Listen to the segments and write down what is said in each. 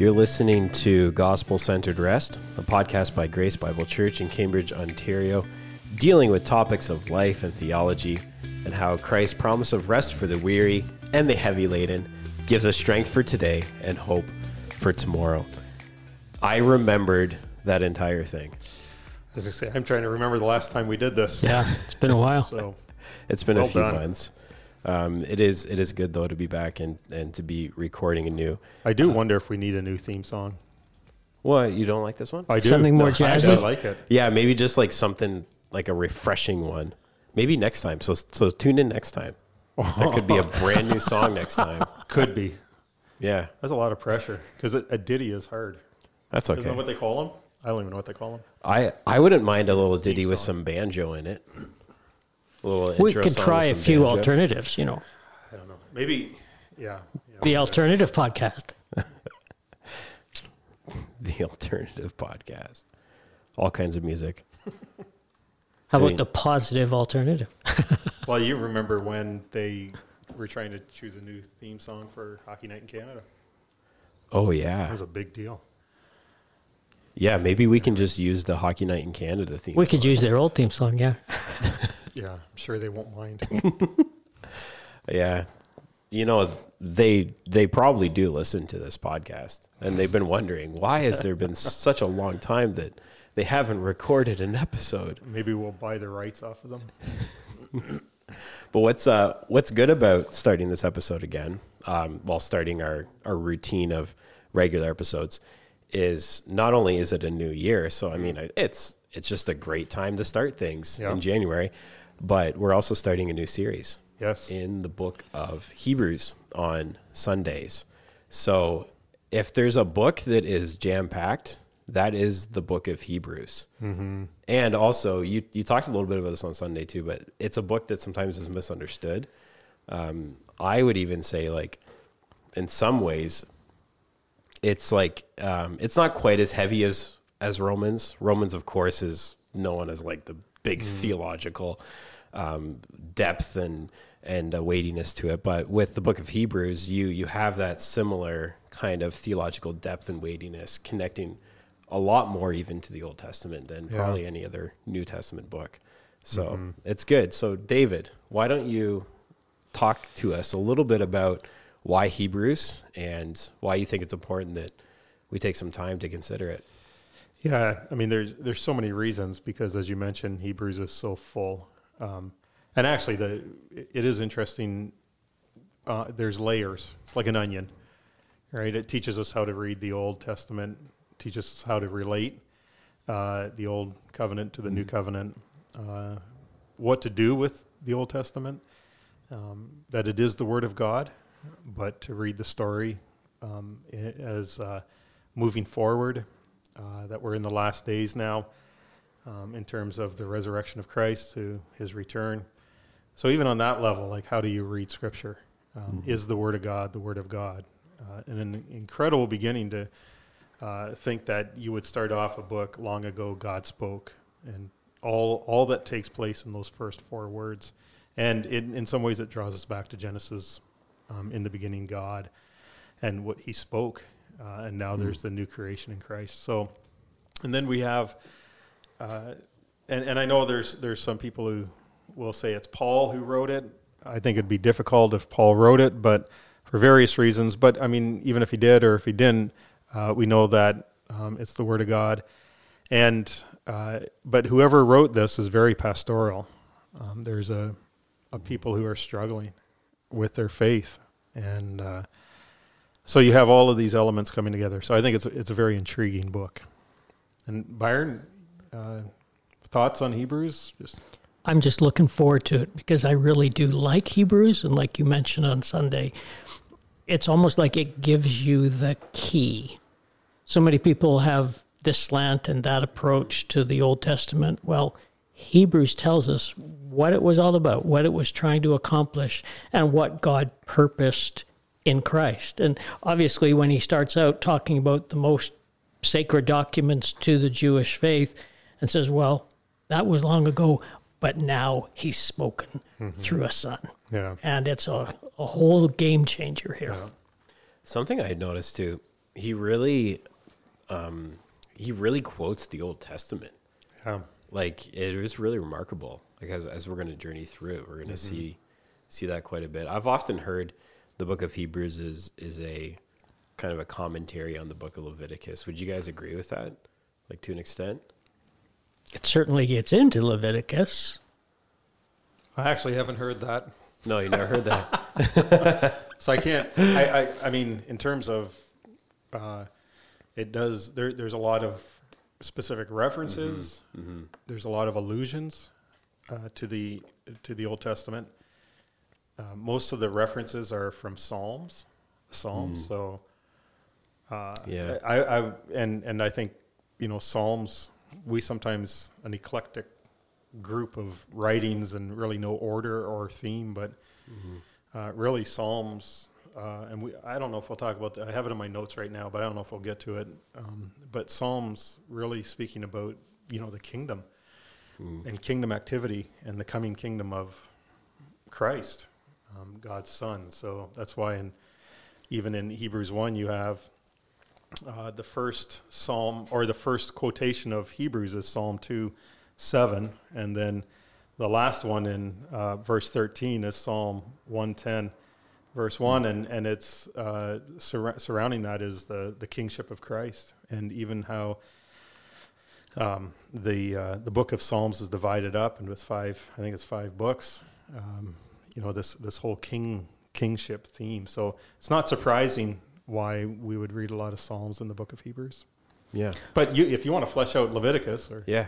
You're listening to Gospel Centered Rest, a podcast by Grace Bible Church in Cambridge, Ontario, dealing with topics of life and theology and how Christ's promise of rest for the weary and the heavy laden gives us strength for today and hope for tomorrow. I remembered that entire thing. As I say, I'm trying to remember the last time we did this. Yeah, it's been a while. So It's been Well a few done. months. Um, it is it is good though to be back and, and to be recording anew. I do wonder if we need a new theme song. What you don't like this one? I do. Something more I jazzy? actually like it. Yeah, maybe just like something like a refreshing one. Maybe next time. So so tune in next time. That could be a brand new song next time. Could be. Yeah, That's a lot of pressure because a, a ditty is hard. that's Isn't that okay. what they call them? I don't even know what they call them. I I wouldn't mind a little ditty with some banjo in it. A little we intro could try a few banjo. alternatives, you know. I don't know. Maybe, yeah. yeah. The alternative podcast. The alternative podcast. All kinds of music. How I mean- about the positive alternative? Well, you remember when they were trying to choose a new theme song for Hockey Night in Canada? Oh yeah, That was a big deal. yeah. Maybe we can just use the Hockey Night in Canada theme. We could song. use their old theme song, yeah. Yeah, I'm sure they won't mind. Yeah. You know, they they probably do listen to this podcast and they've been wondering why has there been such a long time that they haven't recorded an episode. Maybe we'll buy the rights off of them. But what's uh what's good about starting this episode again, um, while starting our our routine of regular episodes, is not only is it a new year, so I mean it's it's just a great time to start things Yeah. in January, but we're also starting a new series. Yes. in the book of Hebrews on Sundays. So if there's a book that is jam packed, that is the book of Hebrews. Mm-hmm. And also, you, you talked a little bit about this on Sunday too, but it's a book that sometimes is misunderstood. Um, I would even say, like, in some ways, it's like um, it's not quite as heavy as as Romans. Romans, of course, is known as like the big theological um, depth and and uh, weightiness to it. But with the Book of Hebrews, you you have that similar kind of theological depth and weightiness, connecting a lot more even to the Old Testament than Yeah. probably any other New Testament book. So it's good. So David, why don't you talk to us a little bit about why Hebrews and why you think it's important that we take some time to consider it. Yeah, I mean, there's there's so many reasons because, as you mentioned, Hebrews is so full, um, and actually, the it is interesting. Uh, there's layers. It's like an onion, right? It teaches us how to read the Old Testament, teaches us how to relate uh, the Old Covenant to the New Covenant, uh, what to do with the Old Testament, um, that it is the Word of God, but to read the story um, as uh, moving forward, uh, that we're in the last days now um, in terms of the resurrection of Christ to his return. So, even on that level, like how do you read Scripture? Um, Is the Word of God the Word of God? Uh, and an incredible beginning to uh, think that you would start off a book long ago, God spoke, and all, all that takes place in those first four words. And in, in some ways, it draws us back to Genesis um, in the beginning, God, and what he spoke. Uh, and now there's the new creation in Christ. So, and then we have, uh, and, and I know there's, there's some people who will say it's Paul who wrote it. I think it'd be difficult if Paul wrote it, but for various reasons. But I mean, even if he did or if he didn't, uh, we know that um, it's the Word of God. And uh, but whoever wrote this is very pastoral. Um, there's a, a people who are struggling with their faith, and uh, so you have all of these elements coming together. So I think it's it's a very intriguing book. And Byron, uh, thoughts on Hebrews? Just I'm just looking forward to it because I really do like Hebrews. And like you mentioned on Sunday, it's almost like it gives you the key. So many people have this slant and that approach to the Old Testament. Well, Hebrews tells us what it was all about, what it was trying to accomplish, and what God purposed in Christ. And obviously, when he starts out talking about the most sacred documents to the Jewish faith and says, well, that was long ago, but now he's spoken through a son. yeah, And it's a, a whole game changer here. Something I had noticed too, he really, um, he really quotes the Old Testament. Um, Like it was really remarkable. Like as as we're going to journey through it, we're going to see see that quite a bit. I've often heard the Book of Hebrews is is a kind of a commentary on the Book of Leviticus. Would you guys agree with that? Like to an extent? It certainly gets into Leviticus. I actually haven't heard that. No, you never heard that. So I can't. I, I, I mean, in terms of, uh, it does. There, there's a lot of specific references. There's a lot of allusions uh, to the to the Old Testament. Uh, most of the references are from Psalms, Psalms. So, uh, Yeah. I, I and and I think you know Psalms. We sometimes an eclectic group of writings and really no order or theme, but uh, really Psalms. Uh, and we, I don't know if we'll talk about that. I have it in my notes right now, but I don't know if we'll get to it. Um, but Psalms really speaking about you know the kingdom and kingdom activity and the coming kingdom of Christ, um, God's Son. So that's why in even in Hebrews one you have uh, the first psalm or the first quotation of Hebrews is Psalm 2 7. And then the last one in uh, verse 13 is Psalm 110, verse 1. And, and it's uh, sur- surrounding that is the, the kingship of Christ and even how. Um, the uh, the book of Psalms is divided up into five. I think it's five books. Um, you know this this whole king kingship theme. So it's not surprising why we would read a lot of Psalms in the book of Hebrews. yeah. But you, if you want to flesh out Leviticus or Yeah.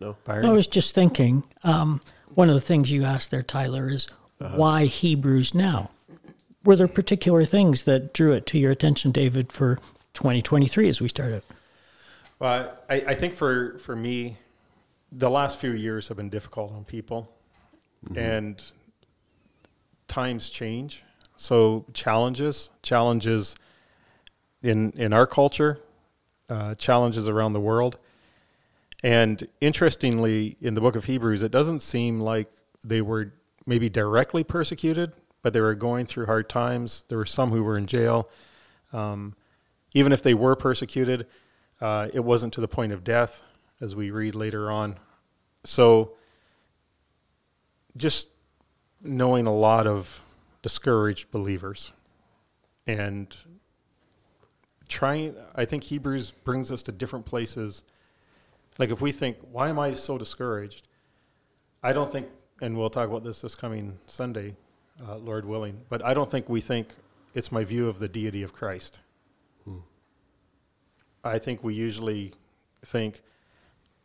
No. Byron, I was just thinking, um, one of the things you asked there, Tyler, is why Hebrews now? Were there particular things that drew it to your attention, David, for 2023 as we started? Well, I, I think for, for me, the last few years have been difficult on people, and times change. So challenges, challenges in in our culture, uh, challenges around the world, and interestingly, in the book of Hebrews, it doesn't seem like they were maybe directly persecuted, but they were going through hard times. There were some who were in jail. Um, even if they were persecuted, uh, it wasn't to the point of death, as we read later on. So, just knowing a lot of discouraged believers and trying, I think Hebrews brings us to different places. Like, if we think, why am I so discouraged? I don't think, and we'll talk about this this coming Sunday, uh, Lord willing, but I don't think we think it's my view of the deity of Christ. I think we usually think,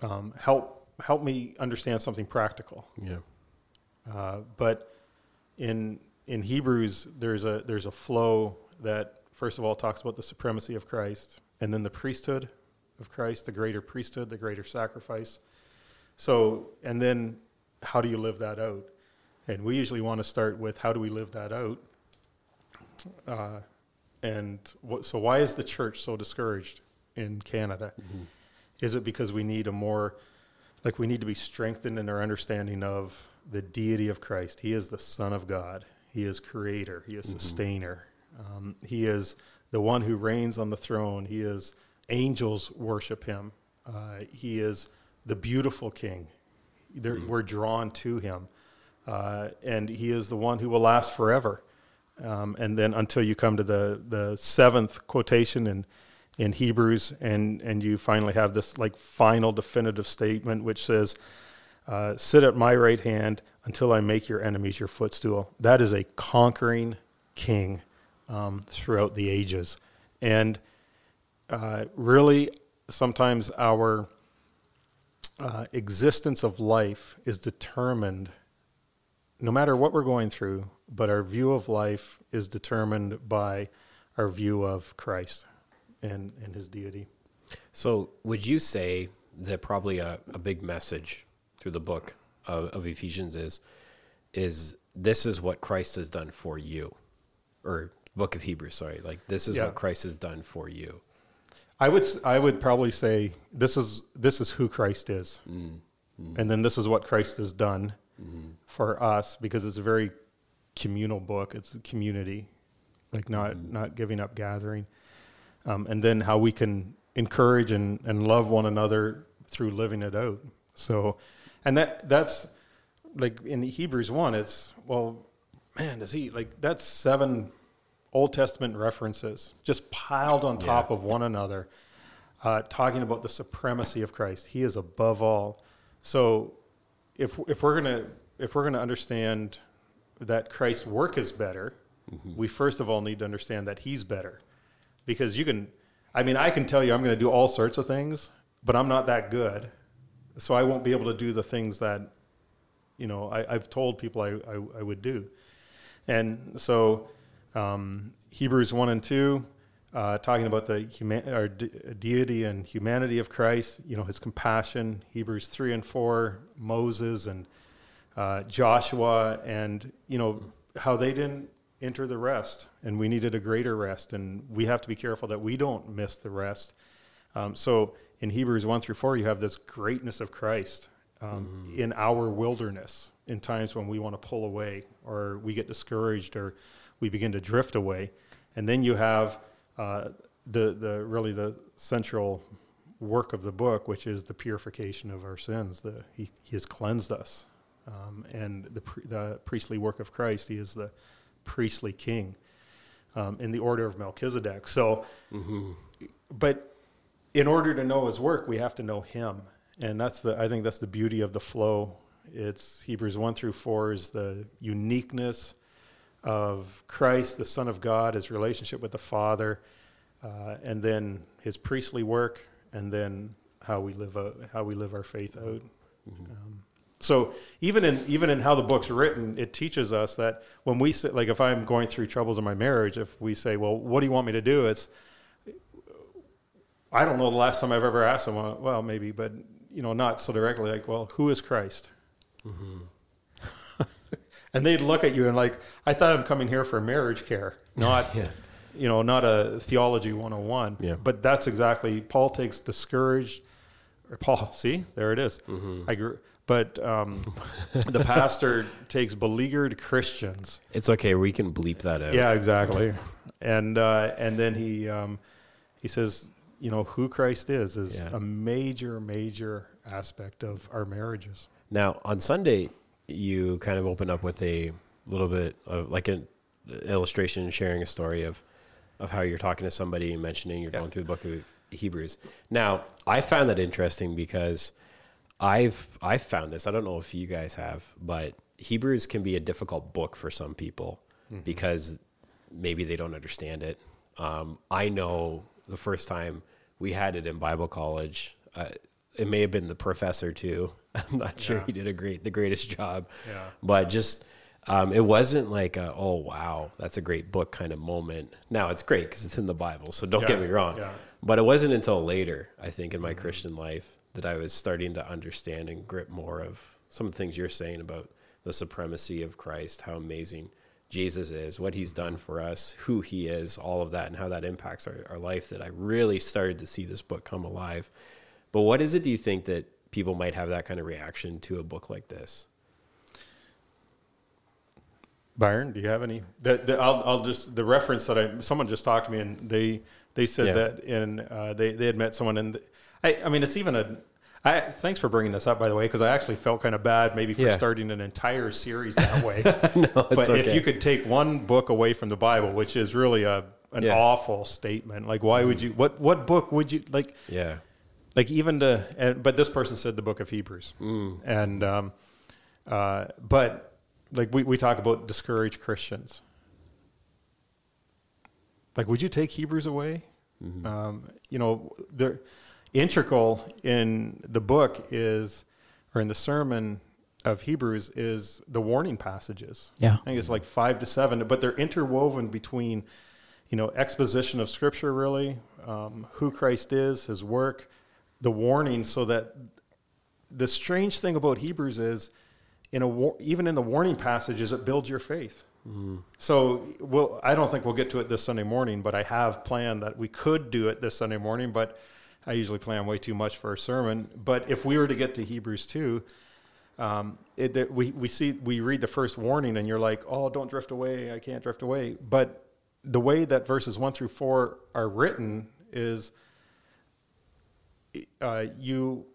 um, help help me understand something practical. Yeah. Uh, but in in Hebrews, there's a there's a flow that first of all talks about the supremacy of Christ, and then the priesthood of Christ, the greater priesthood, the greater sacrifice. So, and then how do you live that out? And we usually want to start with how do we live that out? Uh, and what, so, why is the church so discouraged in Canada? Is it because we need a more, like, we need to be strengthened in our understanding of the deity of Christ? He is the Son of God, He is creator, He is sustainer, um, He is the one who reigns on the throne, He is, angels worship Him, uh, He is the beautiful King. They're, We're drawn to Him. Uh, and he is the one who will last forever. Um, and then until you come to the, the seventh quotation in, in Hebrews, and, and you finally have this like final definitive statement which says, uh, "Sit at my right hand until I make your enemies your footstool." That is a conquering king um, throughout the ages, and uh, really, sometimes our uh, existence of life is determined no matter what we're going through, but our view of life is determined by our view of Christ and, and his deity. So, would you say that probably a, a big message through the book of, of Ephesians is is this is what Christ has done for you, or book of Hebrews? Sorry, like this is Yeah. what Christ has done for you. I would I would probably say this is this is who Christ is, mm-hmm. and then this is what Christ has done mm-hmm. for us because it's a very communal book. It's a community, like not mm-hmm. not giving up gathering. um, and then how we can encourage and, and love one another through living it out. So, and that that's like in Hebrews one, it's well, man, does he like that's seven Old Testament references just piled on top Yeah. of one another, uh, talking about the supremacy of Christ. He is above all. So, if if we're gonna if we're gonna understand that Christ's work is better, we first of all need to understand that He's better, because you can. I mean, I can tell you I'm going to do all sorts of things, but I'm not that good, so I won't be able to do the things that, you know, I, I've told people I, I, I would do, and so um, Hebrews one and two, uh, talking about the human, or de- deity and humanity of Christ, you know, His compassion. Hebrews three and four, Moses and uh, Joshua, and you know how they didn't enter the rest, and we needed a greater rest, and we have to be careful that we don't miss the rest. Um, so in Hebrews one through four, you have this greatness of Christ um, in our wilderness, in times when we want to pull away, or we get discouraged, or we begin to drift away, and then you have uh, the the really the central work of the book, which is the purification of our sins. The, he, he has cleansed us. Um, and the, the priestly work of Christ, he is the priestly king um, in the order of Melchizedek. So, but in order to know his work, we have to know him. And that's the, I think that's the beauty of the flow. It's Hebrews 1 through 4 is the uniqueness of Christ, the Son of God, his relationship with the Father, uh, and then his priestly work, and then how we live out, how we live our faith out. Um, so even in even in how the book's written, it teaches us that when we say, like if I'm going through troubles in my marriage, if we say, "Well, what do you want me to do?" It's I don't know the last time I've ever asked someone. Well, maybe, but you know, not so directly. Like, well, who is Christ? And they'd look at you and like, I thought I'm coming here for marriage care, not Yeah. you know, not a theology 101. Yeah. But that's exactly Paul takes discouraged or Paul, see, there it is. Mm-hmm. I agree. But um, the pastor takes beleaguered Christians. It's okay. We can bleep that out. Yeah, exactly. And uh, and then he um, he says, you know, who Christ is is Yeah. a major, major aspect of our marriages. Now on Sunday, you kind of open up with a little bit of like an illustration, sharing a story of of how you're talking to somebody and mentioning you're Yeah. going through the book of Hebrews. Now, I found that interesting because I've I've found this. I don't know if you guys have, but Hebrews can be a difficult book for some people because maybe they don't understand it. Um, I know the first time we had it in Bible college, uh, it may have been the professor too. I'm not sure Yeah. he did a great the greatest job, Yeah. but just um, it wasn't like a oh wow that's a great book kind of moment. Now it's great because it's in the Bible, so don't get me wrong. yeah. But it wasn't until later, I think, in my Christian life that I was starting to understand and grip more of some of the things you're saying about the supremacy of Christ, how amazing Jesus is, what he's done for us, who he is, all of that, and how that impacts our, our life. That I really started to see this book come alive. But what is it, do you think, that people might have that kind of reaction to a book like this? Byron, do you have any? The, the, I'll, I'll just the reference that I someone just talked to me and they they said Yeah. that in uh, they they had met someone and I I mean it's even a. I, thanks for bringing this up, by the way, because I actually felt kind of bad maybe for Yeah. starting an entire series that way. no, but if you could take one book away from the Bible, which is really a an Yeah. awful statement, like why would you? What what book would you like? yeah, like even to and, but this person said the book of hebrews. And um, uh, but like we, we talk about discouraged christians. Like would you take hebrews away? Um, you know the integral in the book is or in the sermon of hebrews is the warning passages. Yeah. i think it's like five to seven but they're interwoven between you know exposition of scripture really um, who christ is his work the warning so that the strange thing about hebrews is in a war, even in the warning passages it builds your faith. So we'll, i don't think we'll get to it this sunday morning but i have planned that we could do it this sunday morning but i usually plan way too much for a sermon. But if we were to get to hebrews 2 um, it, we, we see we read the first warning and you're like oh don't drift away. I can't drift away. But the way that verses 1 through 4 are written is uh, you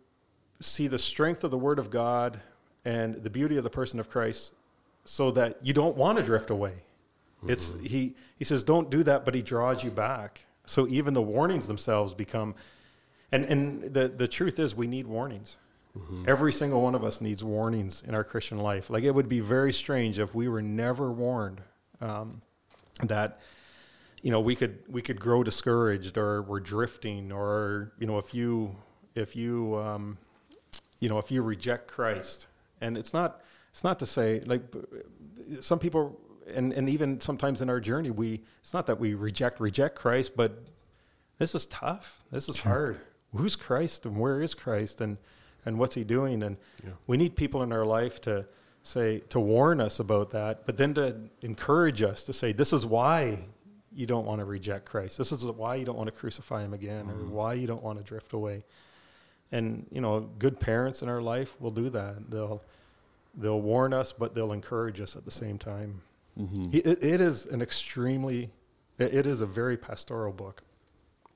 see the strength of the Word of God and the beauty of the person of Christ, so that you don't want to drift away. It's he he says don't do that, but he draws you back. So even the warnings themselves become, and and the the truth is we need warnings. Every single one of us needs warnings in our Christian life. Like it would be very strange if we were never warned um, that you know we could we could grow discouraged or we're drifting or you know if you if you um, you know if you reject Christ and it's not it's not to say like some people and and even sometimes in our journey we it's not that we reject reject Christ but this is tough. This is hard. Who's Christ and where is Christ and and what's he doing? And we need people in our life to say to warn us about that but then to encourage us to say this is why you don't want to reject Christ. This is why you don't want to crucify him again or mm-hmm. why you don't want to drift away. And you know good parents in our life will do that. They'll they'll warn us but they'll encourage us at the same time. Mm-hmm. It, it is an extremely it it is a very pastoral book.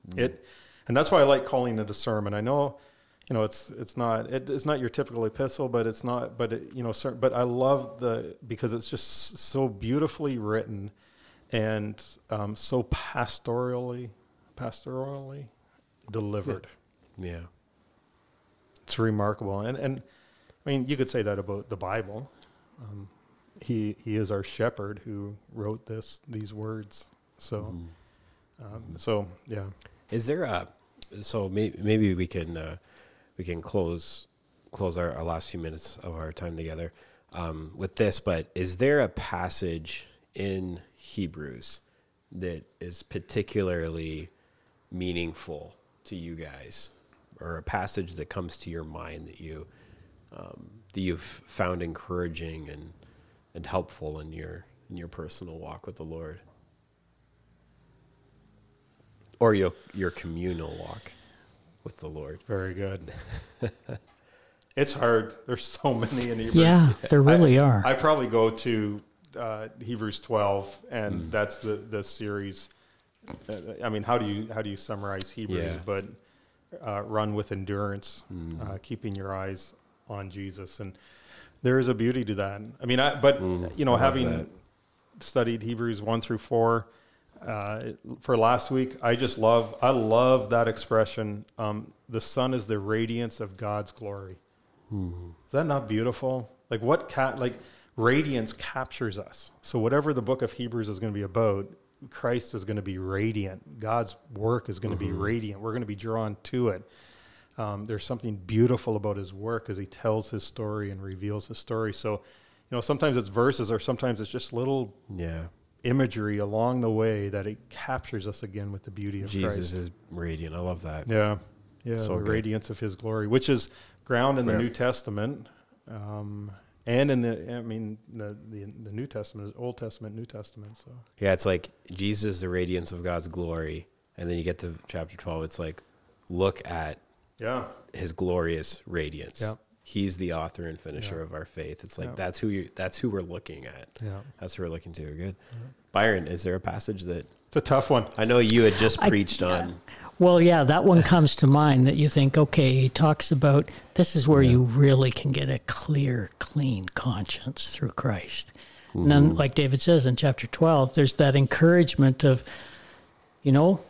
Mm-hmm. It and that's why i like calling it a sermon. I know you know it's it's not it, it's not your typical epistle but it's not but it, you know cer- but i love the because it's just so beautifully written and um, so pastorally pastorally delivered Yeah. it's remarkable, and and I mean you could say that about the Bible. Um, he he is our shepherd who wrote this these words. So um, so yeah, Is there a so may, maybe we can uh, we can close close our, our last few minutes of our time together um, with this, but is there a passage in Hebrews that is particularly meaningful to you guys, or a passage that comes to your mind that you um, that you've found encouraging and and helpful in your in your personal walk with the Lord? or your your communal walk with the Lord. very good. it's hard. There's so many in Hebrews. Yeah, there really I, are. I probably go to uh, Hebrews 12, and Hmm. that's the the series. Uh, I mean, how do you how do you summarize Hebrews? Yeah. But uh, run with endurance, Hmm. uh, keeping your eyes on Jesus, and there is a beauty to that. I mean, I but you know, Hmm. Having that. studied Hebrews one through four uh, for last week, I just love I love that expression. Um, the son is the radiance of God's glory. Is that not beautiful? Like what cat like radiance captures us. So whatever the book of Hebrews is going to be about, Christ is going to be radiant. God's work is going to be radiant. We're going to be drawn to it. Um, there's something beautiful about his work as he tells his story and reveals his story. So, you know, sometimes it's verses or sometimes it's just little Yeah, imagery along the way that it captures us again with the beauty of Jesus Christ. is radiant. I love that. Yeah, yeah, So the good. radiance of His glory, which is ground in the Yeah. New Testament, um, and in the I mean the, the the New Testament is Old Testament, New Testament. So Yeah, it's like Jesus, the radiance of God's glory, and then you get to chapter twelve. It's like, look at yeah, His glorious radiance. Yeah. He's the author and finisher Yeah. of our faith. It's like Yeah. that's who you. That's who we're looking at. yeah, That's who we're looking to. Good. Byron, is there a passage that it's a tough one. I know you had just I- preached on? Well, yeah, that one comes to mind that you think, okay, he talks about this is where you really can get a clear, clean conscience through Christ. And then, mm-hmm. like David says in chapter 12, there's that encouragement of, you know,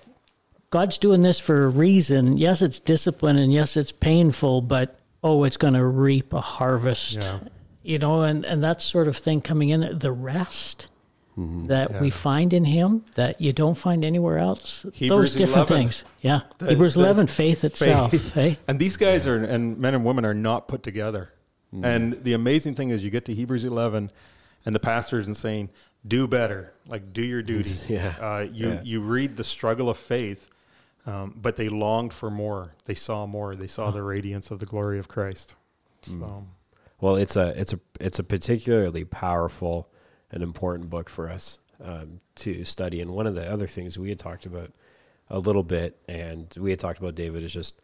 God's doing this for a reason. Yes, it's discipline and yes, it's painful, but oh, it's going to reap a harvest. Yeah. You know, and, and that sort of thing coming in, the rest that we find in Him that you don't find anywhere else. Hebrews Those different 11. things. Yeah. The- Hebrews the 11, faith itself. Faith. eh? And these guys are and men and women are not put together. Mm. And the amazing thing is, you get to Hebrews 11, and the pastors and saying, "Do better, like do your duty." Yeah. Uh, you Yeah. you read the struggle of faith, um, but they longed for more. They saw more. They saw the radiance of the glory of Christ. Mm. So Well, it's a it's a it's a particularly powerful and important book for us um, to study. And one of the other things we had talked about a little bit, and we had talked about David, is just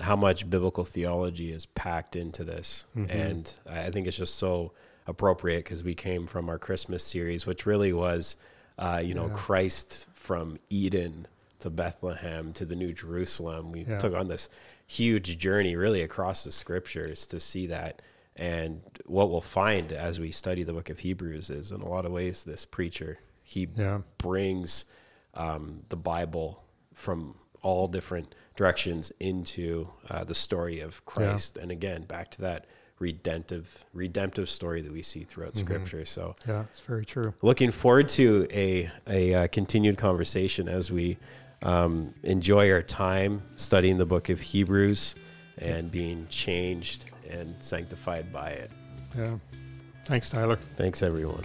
how much biblical theology is packed into this. And I think it's just so appropriate because we came from our Christmas series, which really was, uh, you know, Yeah. Christ from Eden to Bethlehem to the New Jerusalem. We Yeah. took on this huge journey really across the scriptures to see that. And what we'll find as we study the book of Hebrews is in a lot of ways this preacher he Yeah. brings um, the Bible from all different directions into uh, the story of Christ, and again back to that redemptive redemptive story that we see throughout Scripture. So, Yeah, it's very true. looking forward to a a uh, continued conversation as we um, enjoy our time studying the book of Hebrews and being changed and sanctified by it. Yeah. Thanks, Tyler. Thanks, everyone.